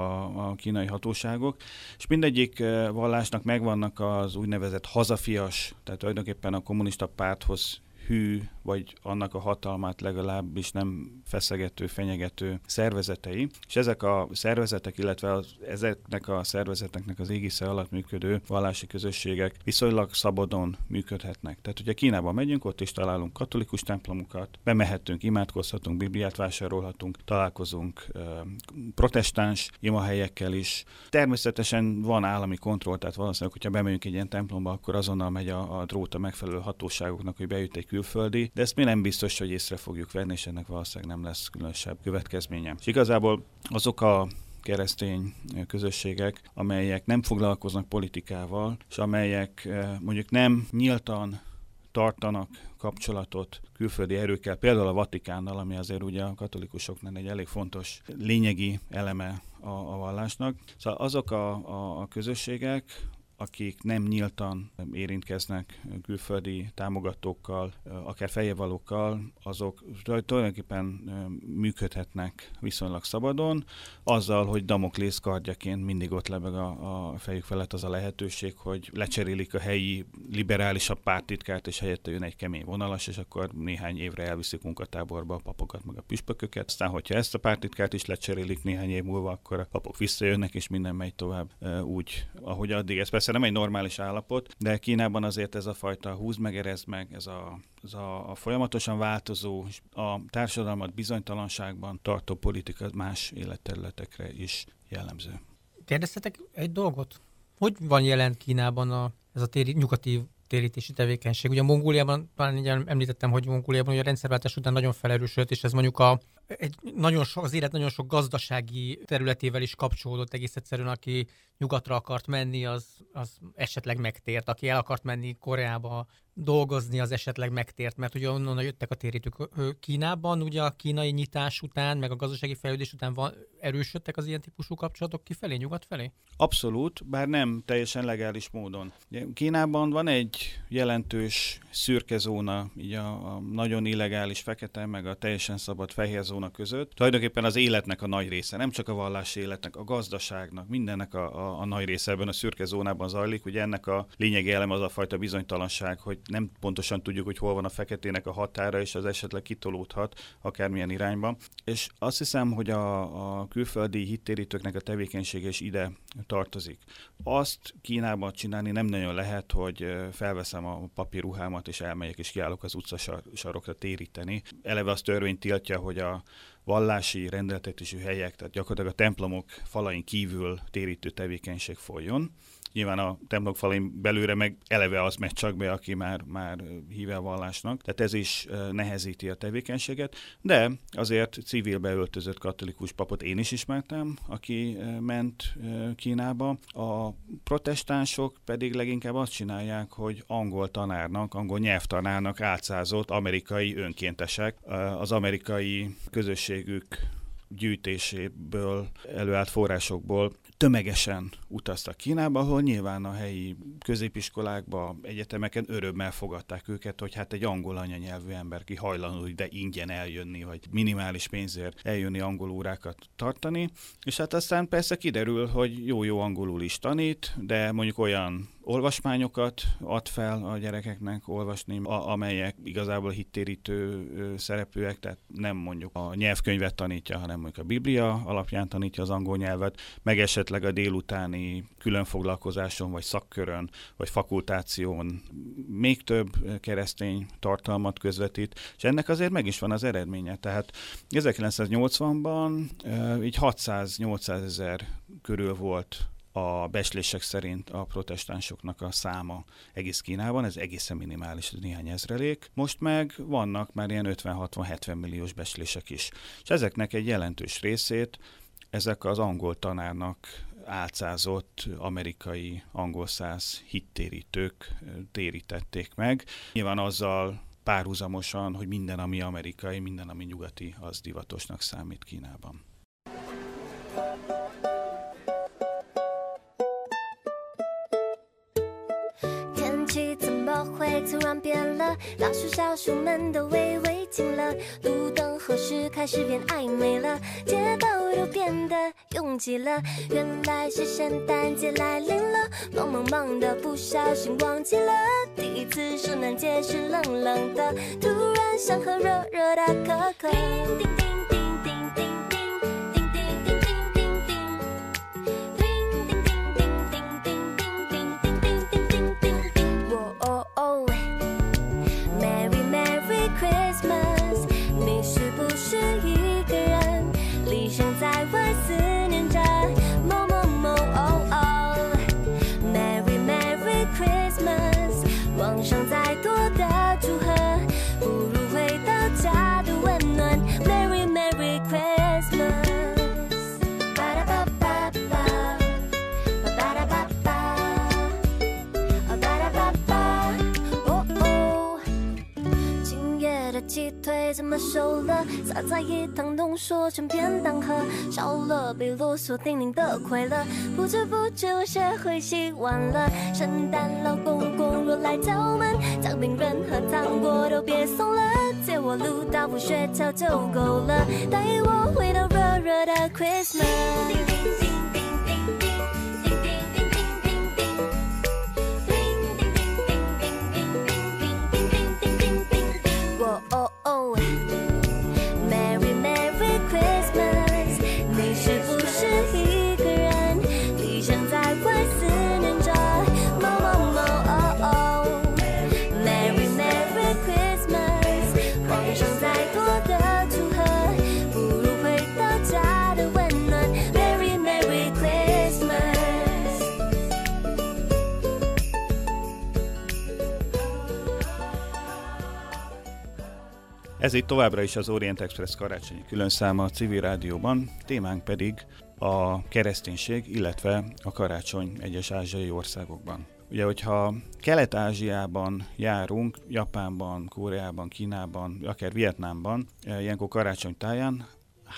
a kínai hatóságok. És mindegyik eh, vallásnak megvannak az úgynevezett hazafias, tehát tulajdonképpen a kommunista párthoz hű, vagy annak a hatalmát legalábbis nem feszegető, fenyegető szervezetei. És ezek a szervezetek, illetve az, ezeknek a szervezeteknek az égisze alatt működő vallási közösségek viszonylag szabadon működhetnek. Tehát, hogyha Kínában megyünk, ott is találunk katolikus templomokat, bemehetünk, imádkozhatunk, Bibliát vásárolhatunk, találkozunk protestáns imahelyekkel is. Természetesen van állami kontroll, tehát valószínűleg, hogyha bemegyünk egy ilyen templomba, akkor azonnal megy a, a drót a megfelelő hatóságoknak, hogy bejut egy külföldi, de ezt mi nem biztos, hogy észre fogjuk venni, és ennek valószínűleg nem lesz különösebb következménye. És igazából azok a keresztény közösségek, amelyek nem foglalkoznak politikával, és amelyek mondjuk nem nyíltan tartanak kapcsolatot külföldi erőkkel, például a Vatikánnal, ami azért ugye a katolikusoknak egy elég fontos lényegi eleme a, a vallásnak. Szóval azok a, a, a közösségek, akik nem nyíltan érintkeznek külföldi támogatókkal, akár fejévalókkal, azok tulajdonképpen működhetnek viszonylag szabadon, azzal, hogy Damoklész kardjaként mindig ott lebeg a, a fejük felett az a lehetőség, hogy lecserélik a helyi liberálisabb pártitkárt, és helyette jön egy kemény vonalas, és akkor néhány évre elviszik munkatáborba a papokat, meg a püspököket. Aztán, hogyha ezt a pártitkárt is lecserélik néhány év múlva, akkor a papok visszajönnek, és minden megy tovább úgy, ahogy addig. Ez persze persze nem egy normális állapot, de Kínában azért ez a fajta húz meg, erez meg, ez a, ez a, a folyamatosan változó, a társadalmat bizonytalanságban tartó politika más életterületekre is jellemző. Kérdeztetek egy dolgot? Hogy van jelen Kínában a, ez a téri, nyugati térítési tevékenység. Ugye a Mongóliában, talán említettem, hogy Mongóliában ugye a rendszerváltás után nagyon felerősödött, és ez mondjuk a, egy nagyon so, az élet nagyon sok gazdasági területével is kapcsolódott egész egyszerűen, aki nyugatra akart menni, az, az esetleg megtért. Aki el akart menni Koreába dolgozni, az esetleg megtért, mert ugye onnan jöttek a térítők Kínában, ugye a kínai nyitás után, meg a gazdasági fejlődés után van, erősödtek az ilyen típusú kapcsolatok kifelé, nyugat felé? Abszolút, bár nem teljesen legális módon. Kínában van egy jelentős szürke zóna, így a, a nagyon illegális fekete, meg a teljesen szabad fehér zóna között. Tulajdonképpen az életnek a nagy része, nem csak a vallási életnek, a gazdaságnak, mindennek a, a, a nagy része ebben a szürke zónában zajlik. Ugye ennek a lényegi elem az a fajta bizonytalanság, hogy nem pontosan tudjuk, hogy hol van a feketének a határa, és az esetleg kitolódhat akármilyen irányba. És azt hiszem, hogy a, a külföldi hittérítőknek a tevékenysége is ide tartozik. Azt Kínában csinálni nem nagyon lehet, hogy felveszem a papírruhámat, és elmegyek és kiállok az utcasarokra téríteni. Eleve az törvény tiltja, hogy a vallási rendeltetésű helyek, tehát gyakorlatilag a templomok falain kívül térítő tevékenység folyjon. Nyilván a templom falén belőle meg eleve az megy csak be, aki már, már híve a vallásnak. Tehát ez is nehezíti a tevékenységet, de azért civil beöltözött katolikus papot én is ismertem, aki ment Kínába. A protestánsok pedig leginkább azt csinálják, hogy angol tanárnak, angol nyelvtanárnak átszázott amerikai önkéntesek az amerikai közösségük gyűjtéséből, előállt forrásokból tömegesen utaztak Kínába, ahol nyilván a helyi középiskolákba, egyetemeken örömmel fogadták őket, hogy hát egy angol anyanyelvű ember ki hajlandó ide ingyen eljönni, vagy minimális pénzért eljönni angol órákat tartani, és hát aztán persze kiderül, hogy jó-jó angolul is tanít, de mondjuk olyan olvasmányokat ad fel a gyerekeknek olvasni, amelyek igazából hittérítő ö, szerepűek, tehát nem mondjuk a nyelvkönyvet tanítja, hanem mondjuk a Biblia alapján tanítja az angol nyelvet, meg esetleg a délutáni különfoglalkozáson, vagy szakkörön, vagy fakultáción még több keresztény tartalmat közvetít, és ennek azért meg is van az eredménye. Tehát 1980-ban így 600-800 ezer körül volt a beslések szerint a protestánsoknak a száma egész Kínában, ez egészen minimális, ez néhány ezrelék. Most meg vannak már ilyen 50-60-70 milliós beslések is. És ezeknek egy jelentős részét ezek az angol tanárnak álcázott amerikai angol száz hittérítők térítették meg. Nyilván azzal párhuzamosan, hogy minden, ami amerikai, minden, ami nyugati, az divatosnak számít Kínában. 变了，老鼠、小鼠们都微微惊了，路灯何时开始变暧昧了？街道都变得拥挤了，原来是圣诞节来临了，忙忙忙的不小心忘记了，第一次圣诞节是冷冷的，突然想喝热热的可可。怎么熟了？撒在一汤浓缩成便当盒，少了被啰嗦叮咛的快乐，不知不觉我学会习惯了。圣诞老公公若来敲门，奖品任何糖果都别送了，借我路道夫雪橇就够了，带我回到热热的 Christmas。Ez itt továbbra is az Orient Express karácsonyi különszáma a civil rádióban, témánk pedig a kereszténység, illetve a karácsony egyes ázsiai országokban. Ugye, hogyha Kelet-Ázsiában járunk, Japánban, Koreában, Kínában, akár Vietnámban, ilyenkor karácsony táján,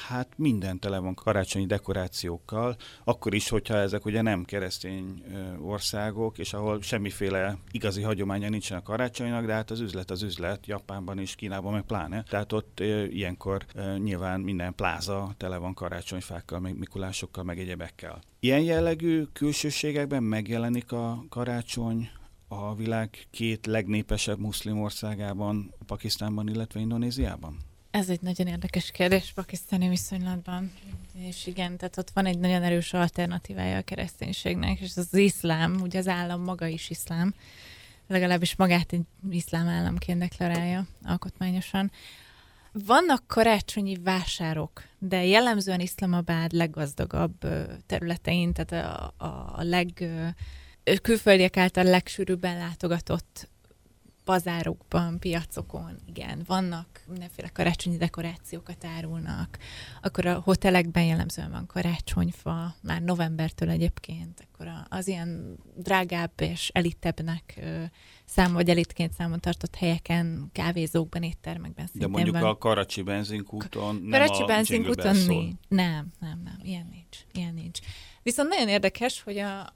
hát minden tele van karácsonyi dekorációkkal, akkor is, hogyha ezek ugye nem keresztény országok, és ahol semmiféle igazi hagyománya nincsen a karácsonynak, de hát az üzlet az üzlet, Japánban és Kínában meg pláne. Tehát ott ilyenkor nyilván minden pláza tele van karácsonyfákkal, meg mikulásokkal, meg egyebekkel. Ilyen jellegű külsőségekben megjelenik a karácsony, a világ két legnépesebb muszlim országában, Pakisztánban, illetve Indonéziában? Ez egy nagyon érdekes kérdés pakisztáni viszonylatban. És igen, tehát ott van egy nagyon erős alternatívája a kereszténységnek, és az, iszlám, ugye az állam maga is iszlám, legalábbis magát egy iszlám államként deklarálja alkotmányosan. Vannak karácsonyi vásárok, de jellemzően Iszlamabád leggazdagabb területein, tehát a, a, a leg külföldiek által legsűrűbben látogatott pazárokban, piacokon, igen, vannak mindenféle karácsonyi dekorációkat árulnak, akkor a hotelekben jellemzően van karácsonyfa, már novembertől egyébként, akkor az ilyen drágább és elitebbnek szám, vagy elitként számon tartott helyeken, kávézókban, éttermekben De mondjuk van. a Karacsi benzinkúton nem Karacsi a benzinkúton nincs. Nem, nem, nem, ilyen nincs, ilyen nincs. Viszont nagyon érdekes, hogy a,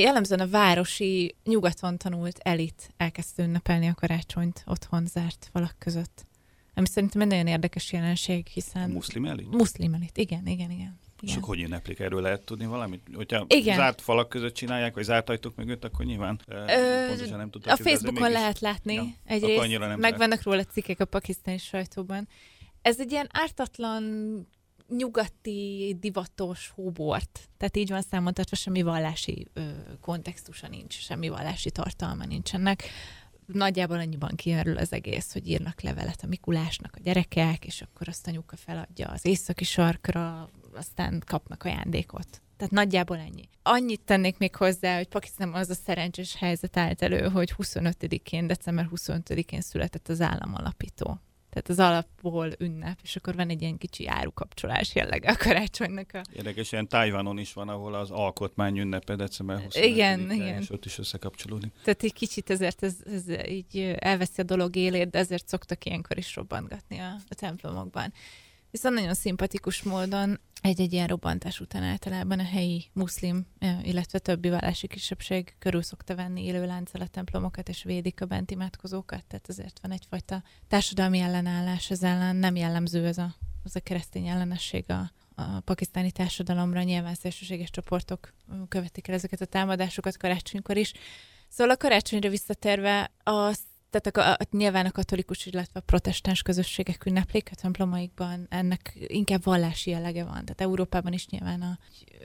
jellemzően a városi, nyugaton tanult elit elkezdte ünnepelni a karácsonyt otthon zárt falak között. Ami szerintem egy nagyon érdekes jelenség, hiszen... A muszlim elit? Muszlim elit, igen, igen, igen. És Igen. akkor hogy ünneplik? Erről lehet tudni valamit? Hogyha Igen. zárt falak között csinálják, vagy zárt ajtók mögött, akkor nyilván Ö, Ö, pontosan nem tudtak. A Facebookon lehet látni Ja, egyrészt, meg vannak róla cikkek a pakisztáni sajtóban. Ez egy ilyen ártatlan nyugati, divatos hóbort. Tehát így van számoltatva, semmi vallási ö, kontextusa nincs, semmi vallási tartalma nincs ennek. Nagyjából annyiban kimerül az egész, hogy írnak levelet a Mikulásnak a gyerekek, és akkor azt anyuka feladja az északi sarkra, aztán kapnak ajándékot. Tehát nagyjából ennyi. Annyit tennék még hozzá, hogy Pakisztánban az a szerencsés helyzet állt elő, hogy 25-én, december 25-én született az államalapító. Tehát az alapból ünnep, és akkor van egy ilyen kicsi árukapcsolás jellege a karácsonynak. A... Érdekes, ilyen Tájvánon is van, ahol az alkotmány ünnepe december 25 Igen, igen. és ott is összekapcsolódik. Tehát egy kicsit ezért ez, ez így elveszi a dolog élét, de ezért szoktak ilyenkor is robbantgatni a, a templomokban. Viszont nagyon szimpatikus módon egy-egy ilyen robbantás után általában a helyi muszlim, eh, illetve többi vallási kisebbség körül szokta venni élő lánccal a templomokat, és védik a bent imádkozókat, tehát ezért van egyfajta társadalmi ellenállás ez ellen, nem jellemző ez a, az a keresztény ellenesség a, a pakisztáni társadalomra, nyilván szélsőséges csoportok követik el ezeket a támadásokat karácsonykor is. Szóval a karácsonyra visszatérve, az, tehát a, a, nyilván a katolikus, illetve a protestáns közösségek ünneplik a templomaikban, ennek inkább vallási jellege van. Tehát Európában is nyilván a,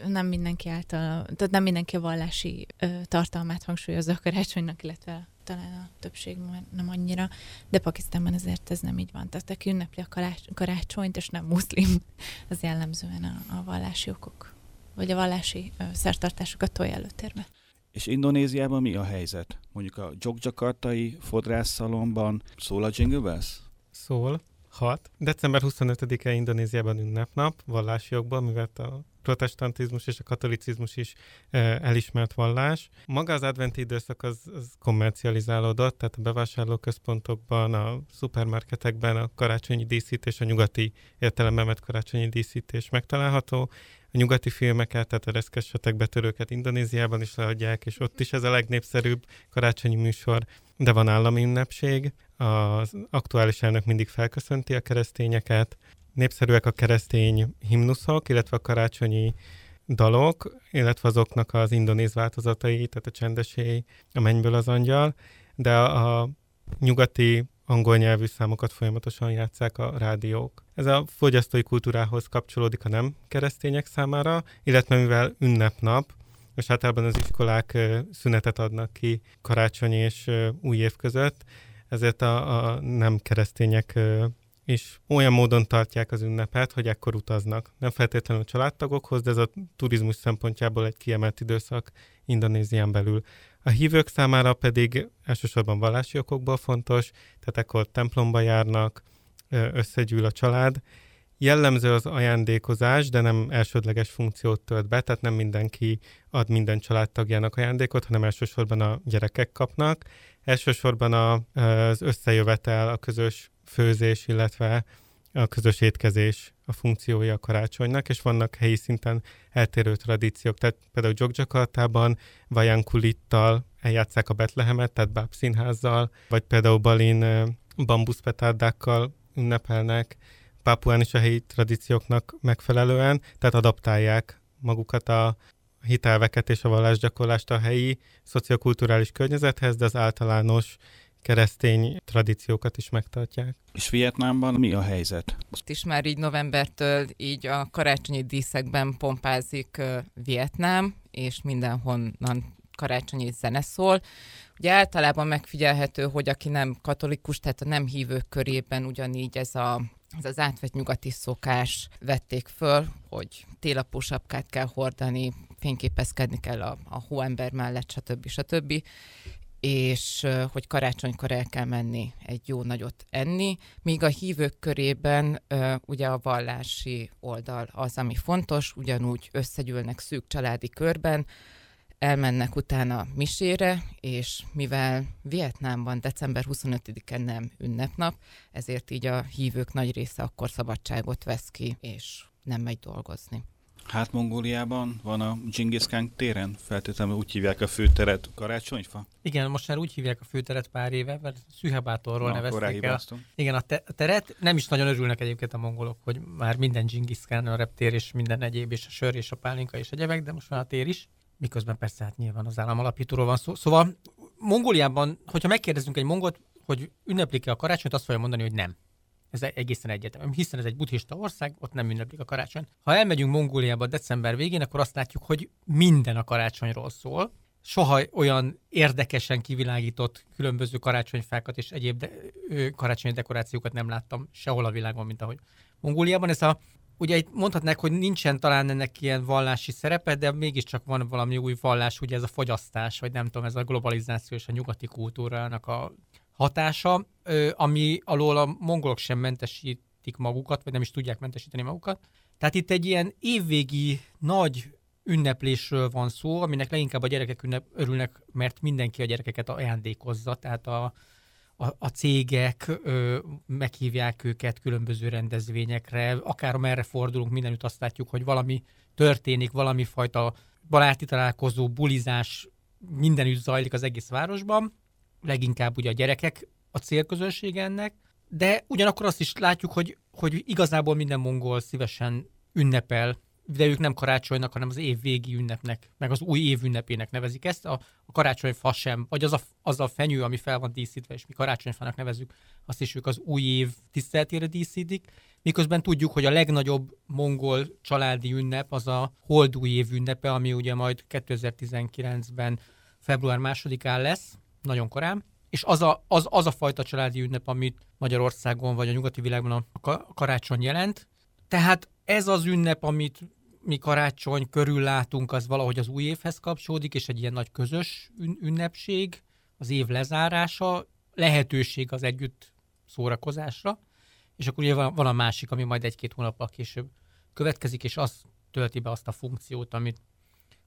nem mindenki által, tehát nem mindenki a vallási ö, tartalmát hangsúlyozza a karácsonynak, illetve talán a többség nem annyira, de Pakisztánban ezért ez nem így van. Tehát aki ünnepli a karács- karácsonyt, és nem muszlim, az jellemzően a, a vallási okok, vagy a vallási ö, szertartásokat tolja előtérbe. És Indonéziában mi a helyzet? Mondjuk a Jogjakartai fodrászszalomban szól a Jingle Bells? Szól. 6. December 25-e Indonéziában ünnepnap, vallási jogból, mivel a protestantizmus és a katolicizmus is e, elismert vallás. Maga az adventi időszak az, az kommercializálódott, tehát a bevásárlóközpontokban, a szupermarketekben a karácsonyi díszítés, a nyugati értelemben vett karácsonyi díszítés megtalálható. A nyugati filmeket, tehát a reszkessetek betörőket Indonéziában is leadják, és ott is ez a legnépszerűbb karácsonyi műsor, de van állami ünnepség. Az aktuális elnök mindig felköszönti a keresztényeket. Népszerűek a keresztény himnuszok, illetve a karácsonyi dalok, illetve azoknak az indonéz változatai, tehát a csendesé, a mennyből az angyal, de a nyugati angol nyelvű számokat folyamatosan játszák a rádiók. Ez a fogyasztói kultúrához kapcsolódik a nem keresztények számára, illetve mivel ünnepnap, és általában az iskolák szünetet adnak ki karácsony és új év között, ezért a, a nem keresztények is olyan módon tartják az ünnepet, hogy ekkor utaznak. Nem feltétlenül családtagokhoz, de ez a turizmus szempontjából egy kiemelt időszak Indonézián belül. A hívők számára pedig elsősorban vallási okokból fontos, tehát ekkor templomba járnak, összegyűl a család. Jellemző az ajándékozás, de nem elsődleges funkciót tölt be, tehát nem mindenki ad minden családtagjának ajándékot, hanem elsősorban a gyerekek kapnak. Elsősorban a, az összejövetel, a közös főzés, illetve a közös étkezés a funkciója a karácsonynak, és vannak helyi szinten eltérő tradíciók. Tehát például Jogjakartában Vajankulittal eljátszák a Betlehemet, tehát Báb színházzal, vagy például Balin bambuszpetárdákkal ünnepelnek, Pápuán is a helyi tradícióknak megfelelően, tehát adaptálják magukat a hitelveket és a vallásgyakorlást a helyi szociokulturális környezethez, de az általános keresztény tradíciókat is megtartják. És Vietnámban mi a helyzet? Most is már így novembertől így a karácsonyi díszekben pompázik Vietnám, és mindenhonnan karácsonyi zene szól. Ugye általában megfigyelhető, hogy aki nem katolikus, tehát a nem hívők körében ugyanígy ez a ez az átvett nyugati szokás vették föl, hogy télapó sapkát kell hordani, fényképezkedni kell a, a hóember mellett, stb. stb és hogy karácsonykor el kell menni egy jó nagyot enni, míg a hívők körében ugye a vallási oldal az, ami fontos, ugyanúgy összegyűlnek szűk családi körben, elmennek utána misére, és mivel Vietnámban december 25-e nem ünnepnap, ezért így a hívők nagy része akkor szabadságot vesz ki, és nem megy dolgozni. Hát Mongóliában van a Genghis Khan téren, feltétlenül úgy hívják a főteret karácsonyfa? Igen, most már úgy hívják a főteret pár éve, mert Szühebátorról Na, nevezték el. Igen, a, te- a teret nem is nagyon örülnek egyébként a mongolok, hogy már minden Genghis Khan, a reptér és minden egyéb, és a sör és a pálinka és egyebek, de most már a tér is. Miközben persze hát nyilván az állam alapítóról van szó. Szóval Mongóliában, hogyha megkérdezünk egy mongolt, hogy ünneplik-e a karácsonyt, azt fogja mondani, hogy nem. Ez egészen egyetemű, hiszen ez egy buddhista ország, ott nem ünneplik a karácsony. Ha elmegyünk Mongóliába december végén, akkor azt látjuk, hogy minden a karácsonyról szól. Soha olyan érdekesen kivilágított különböző karácsonyfákat és egyéb de, karácsonyi dekorációkat nem láttam sehol a világon, mint ahogy Mongóliában. Ez a Ugye itt mondhatnák, hogy nincsen talán ennek ilyen vallási szerepe, de mégiscsak van valami új vallás, ugye ez a fogyasztás, vagy nem tudom, ez a globalizáció és a nyugati kultúrának a hatása, ami alól a mongolok sem mentesítik magukat, vagy nem is tudják mentesíteni magukat. Tehát itt egy ilyen évvégi nagy ünneplésről van szó, aminek leginkább a gyerekek ünnep, örülnek, mert mindenki a gyerekeket ajándékozza, tehát a, a, a cégek ö, meghívják őket különböző rendezvényekre, akár merre fordulunk, mindenütt azt látjuk, hogy valami történik, valami fajta baráti találkozó, bulizás mindenütt zajlik az egész városban, leginkább ugye a gyerekek a célközönség ennek, de ugyanakkor azt is látjuk, hogy, hogy igazából minden mongol szívesen ünnepel, de ők nem karácsonynak, hanem az év végi ünnepnek, meg az új év ünnepének nevezik ezt. A, a karácsonyfa sem, vagy az a, az a fenyő, ami fel van díszítve, és mi karácsonyfának nevezzük, azt is ők az új év tiszteletére díszítik, miközben tudjuk, hogy a legnagyobb mongol családi ünnep az a holdúj év ünnepe, ami ugye majd 2019-ben február másodikán lesz, nagyon korán, és az a, az, az a fajta családi ünnep, amit Magyarországon vagy a nyugati világban a, ka- a karácsony jelent. Tehát ez az ünnep, amit mi karácsony körül látunk, az valahogy az új évhez kapcsolódik, és egy ilyen nagy közös ün- ünnepség, az év lezárása, lehetőség az együtt szórakozásra, és akkor ugye van a másik, ami majd egy-két hónappal később következik, és az tölti be azt a funkciót, amit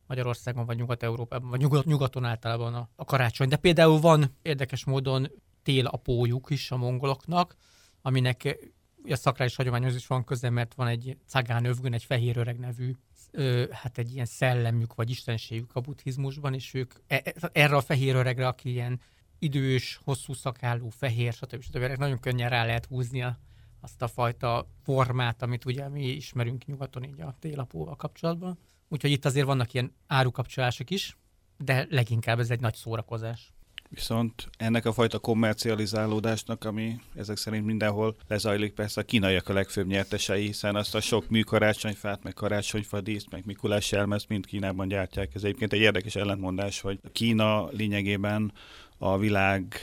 Magyarországon vagy Nyugat-Európában, vagy nyugat, nyugaton általában a, a karácsony. De például van érdekes módon télapójuk is a mongoloknak, aminek a szakrális hagyományhoz is van köze, mert van egy Cagán övgön, egy fehér öreg nevű, ö, hát egy ilyen szellemük vagy istenségük a buddhizmusban, és ők e, e- erre a fehér öregre, aki ilyen idős, hosszú szakállú, fehér, stb. stb. stb. nagyon könnyen rá lehet húzni a, azt a fajta formát, amit ugye mi ismerünk nyugaton így a télapóval kapcsolatban. Úgyhogy itt azért vannak ilyen árukapcsolások is, de leginkább ez egy nagy szórakozás. Viszont ennek a fajta kommercializálódásnak, ami ezek szerint mindenhol lezajlik, persze a kínaiak a legfőbb nyertesei, hiszen azt a sok mű karácsonyfát, meg karácsonyfa díszt, meg Mikulás elmezt mind Kínában gyártják. Ez egyébként egy érdekes ellentmondás, hogy Kína lényegében a világ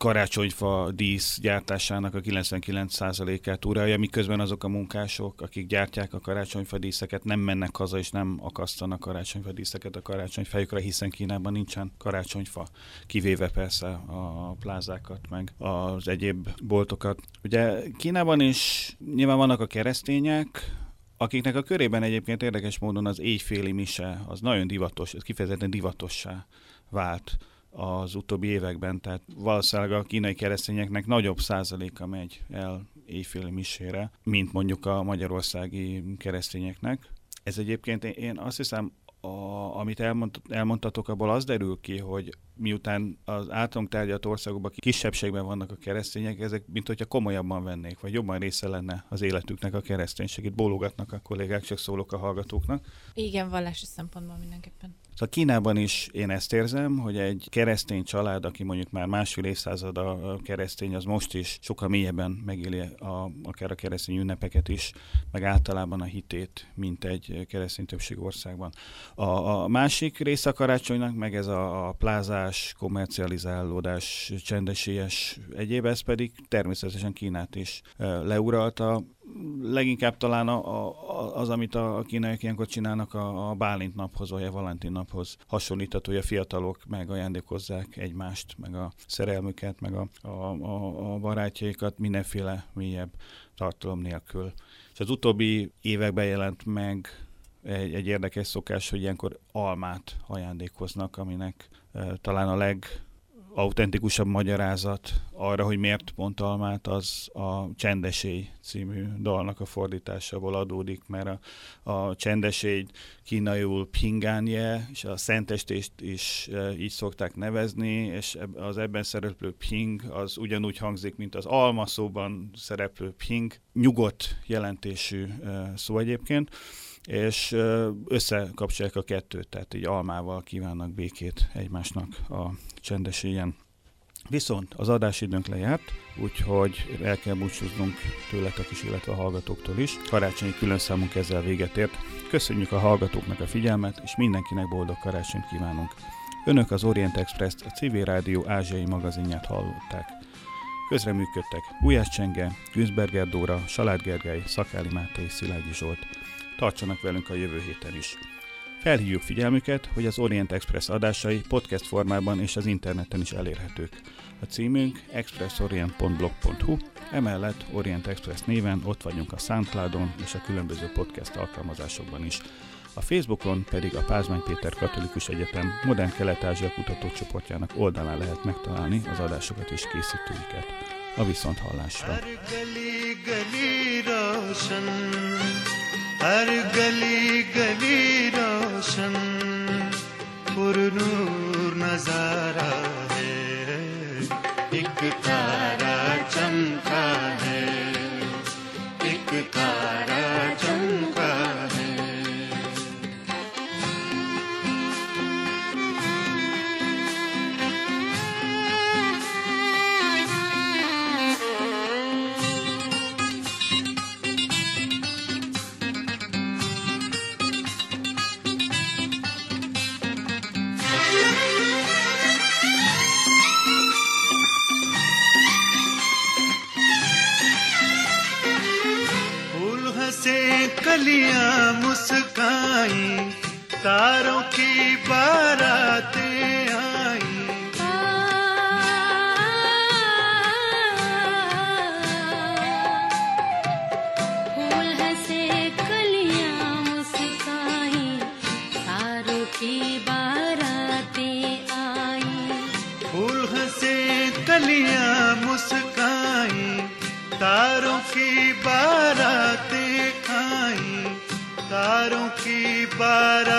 karácsonyfa dísz gyártásának a 99%-át uralja, miközben azok a munkások, akik gyártják a karácsonyfa díszeket, nem mennek haza és nem akasztanak karácsonyfa díszeket a karácsonyfejükre, hiszen Kínában nincsen karácsonyfa, kivéve persze a plázákat, meg az egyéb boltokat. Ugye Kínában is nyilván vannak a keresztények, akiknek a körében egyébként érdekes módon az éjféli mise, az nagyon divatos, ez kifejezetten divatossá vált az utóbbi években, tehát valószínűleg a kínai keresztényeknek nagyobb százaléka megy el éjféli misére, mint mondjuk a magyarországi keresztényeknek. Ez egyébként én- azt hiszem, a, amit elmond, elmondtatok, abból az derül ki, hogy miután az általunk tárgyalt országokban kisebbségben vannak a keresztények, ezek mint hogyha komolyabban vennék, vagy jobban része lenne az életüknek a kereszténység. Itt bólogatnak a kollégák, csak szólok a hallgatóknak. Igen, vallási szempontból mindenképpen. Szóval Kínában is én ezt érzem, hogy egy keresztény család, aki mondjuk már másfél évszázad a keresztény, az most is sokkal mélyebben megéli a, akár a keresztény ünnepeket is, meg általában a hitét, mint egy keresztény többség országban. A, a másik része a karácsonynak, meg ez a, a plázás, kommercializálódás, csendesélyes egyéb, ez pedig természetesen Kínát is leuralta. Leginkább talán a, a, az, amit a kínaiak ilyenkor csinálnak a, a Bálint naphoz, vagy a Valentin naphoz hasonlítható, hogy a fiatalok megajándékozzák egymást, meg a szerelmüket, meg a, a, a, a barátjaikat mindenféle mélyebb tartalom nélkül. És az utóbbi években jelent meg egy, egy érdekes szokás, hogy ilyenkor almát ajándékoznak, aminek e, talán a leg autentikusabb magyarázat arra, hogy miért pont almát, az a Csendesély című dalnak a fordításából adódik, mert a, a Csendesély kínaiul Pingánye, és a szentestést is e, így szokták nevezni, és az ebben szereplő Ping az ugyanúgy hangzik, mint az alma szóban szereplő Ping, nyugodt jelentésű e, szó egyébként és összekapcsolják a kettőt, tehát így almával kívánnak békét egymásnak a csendes ilyen. Viszont az adásidőnk lejárt, úgyhogy el kell búcsúznunk tőletek is, illetve a hallgatóktól is. Karácsonyi külön számunk ezzel véget ért. Köszönjük a hallgatóknak a figyelmet, és mindenkinek boldog karácsonyt kívánunk. Önök az Orient express a Civil Rádió ázsiai magazinját hallották. Közreműködtek Gulyás Csenge, Güzberger Dóra, Salád Gergely, Szakáli Máté Szilágyi Zsolt. Tartsanak velünk a jövő héten is. Felhívjuk figyelmüket, hogy az Orient Express adásai podcast formában és az interneten is elérhetők. A címünk expressorient.blog.hu, emellett Orient Express néven ott vagyunk a Soundcloudon és a különböző podcast alkalmazásokban is. A Facebookon pedig a Pázmány Péter Katolikus Egyetem Modern Kelet-Ázsia kutatócsoportjának oldalán lehet megtalálni az adásokat és készítőiket. A viszonthallásra! हर गली गली रोशन पुरनूर नज़ारा है। एक तारा चमका कलियाँ मुस्काई तारों की बारातें पर